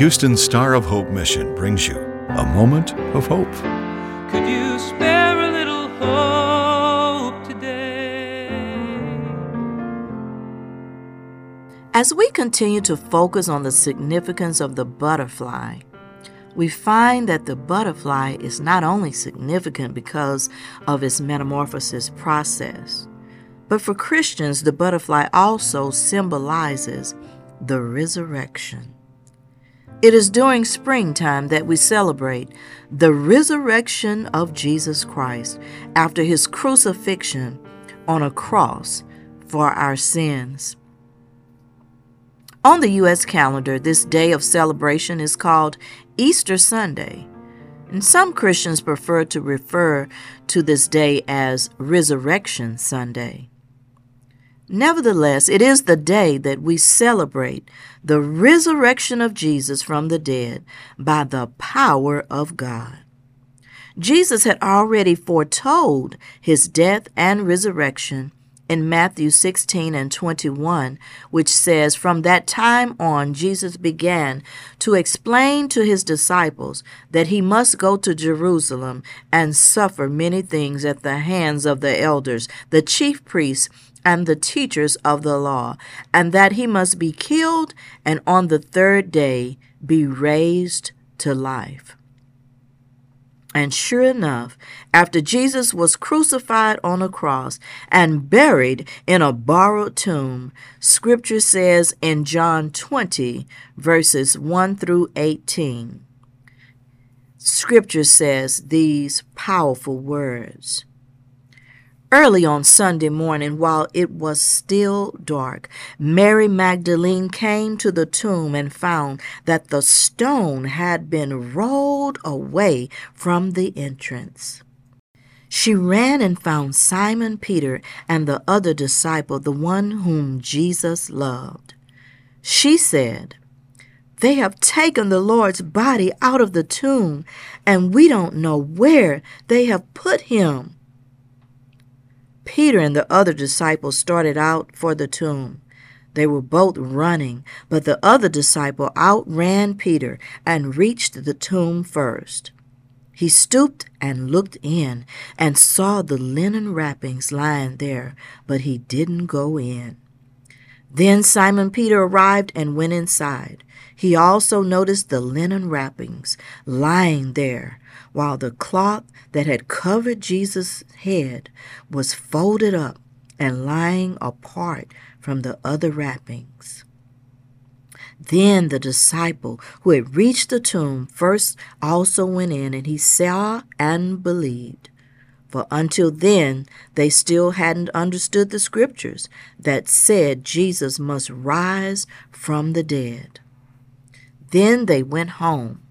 Houston's Star of Hope mission brings you a moment of hope. Could you spare a little hope today? As we continue to focus on the significance of the butterfly, we find that the butterfly is not only significant because of its metamorphosis process, but for Christians, the butterfly also symbolizes the resurrection. It is during springtime that we celebrate the resurrection of Jesus Christ after his crucifixion on a cross for our sins. On the U.S. calendar, this day of celebration is called Easter Sunday, and some Christians prefer to refer to this day as Resurrection Sunday. Nevertheless, it is the day that we celebrate the resurrection of Jesus from the dead by the power of God. Jesus had already foretold his death and resurrection in Matthew 16 and 21, which says, From that time on, Jesus began to explain to his disciples that he must go to Jerusalem and suffer many things at the hands of the elders, the chief priests, and the teachers of the law, and that he must be killed and on the third day be raised to life. And sure enough, after Jesus was crucified on a cross and buried in a borrowed tomb, Scripture says in John 20, verses 1 through 18, Scripture says these powerful words. Early on Sunday morning, while it was still dark, Mary Magdalene came to the tomb and found that the stone had been rolled away from the entrance. She ran and found Simon Peter and the other disciple, the one whom Jesus loved. She said, They have taken the Lord's body out of the tomb, and we don't know where they have put him. Peter and the other disciple started out for the tomb. They were both running, but the other disciple outran Peter and reached the tomb first. He stooped and looked in and saw the linen wrappings lying there, but he didn't go in. Then Simon Peter arrived and went inside. He also noticed the linen wrappings lying there, while the cloth that had covered Jesus' head was folded up and lying apart from the other wrappings. Then the disciple who had reached the tomb first also went in, and he saw and believed. For until then, they still hadn't understood the scriptures that said Jesus must rise from the dead. Then they went home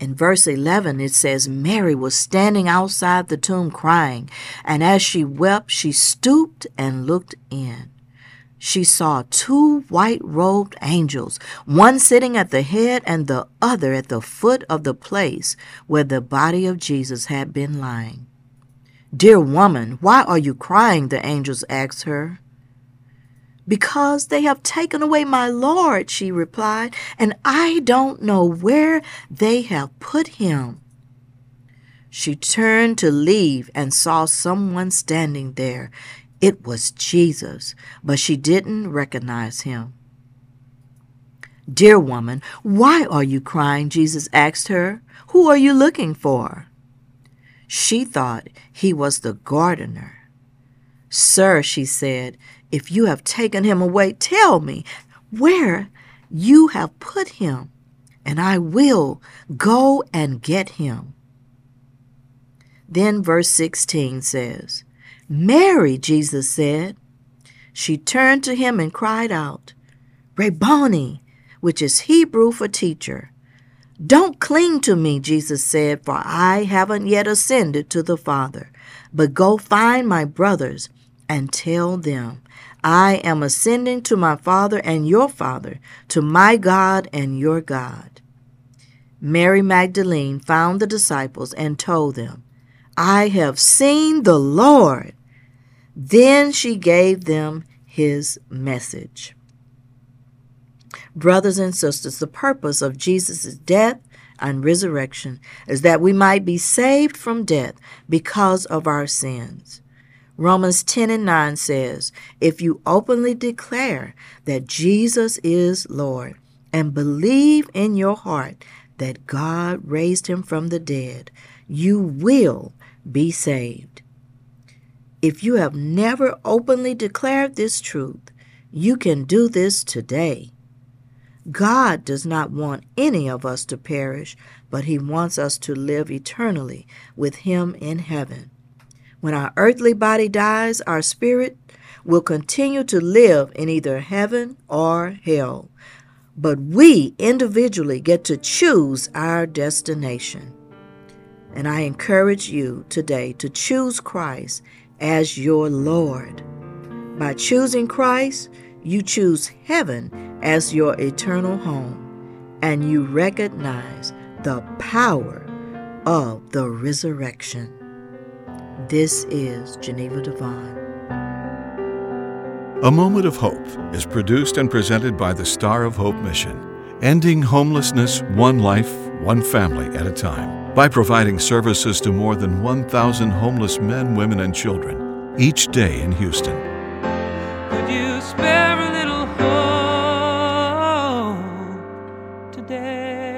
in verse 11, it says, Mary was standing outside the tomb crying, and as she wept, she stooped and looked in. She saw two white robed angels, one sitting at the head and the other at the foot of the place where the body of Jesus had been lying. Dear woman, why are you crying? The angels asked her. Because they have taken away my Lord, she replied, and I don't know where they have put him. She turned to leave and saw someone standing there. It was Jesus, but she didn't recognize him. Dear woman, why are you crying? Jesus asked her. Who are you looking for? She thought he was the gardener. Sir, she said, if you have taken him away, tell me where you have put him, and I will go and get him. Then verse 16 says, Mary, Jesus said. She turned to him and cried out, Rabboni, which is Hebrew for teacher. Don't cling to me, Jesus said, for I haven't yet ascended to the Father. But go find my brothers and tell them, I am ascending to my Father and your Father, to my God and your God. Mary Magdalene found the disciples and told them, I have seen the Lord. Then she gave them his message. Brothers and sisters, the purpose of Jesus' death and resurrection is that we might be saved from death because of our sins. Romans 10 and 9 says, If you openly declare that Jesus is Lord and believe in your heart that God raised him from the dead, you will be saved. If you have never openly declared this truth, you can do this today. God does not want any of us to perish, but He wants us to live eternally with Him in heaven. When our earthly body dies, our spirit will continue to live in either heaven or hell. But we individually get to choose our destination. And I encourage you today to choose Christ as your Lord. By choosing Christ, you choose heaven as your eternal home, and you recognize the power of the resurrection. This is Geneva DeVaughn. A Moment of Hope is produced and presented by the Star of Hope Mission, ending homelessness one life, one family at a time, by providing services to more than 1,000 homeless men, women, and children each day in Houston. Could you spare a little hope today?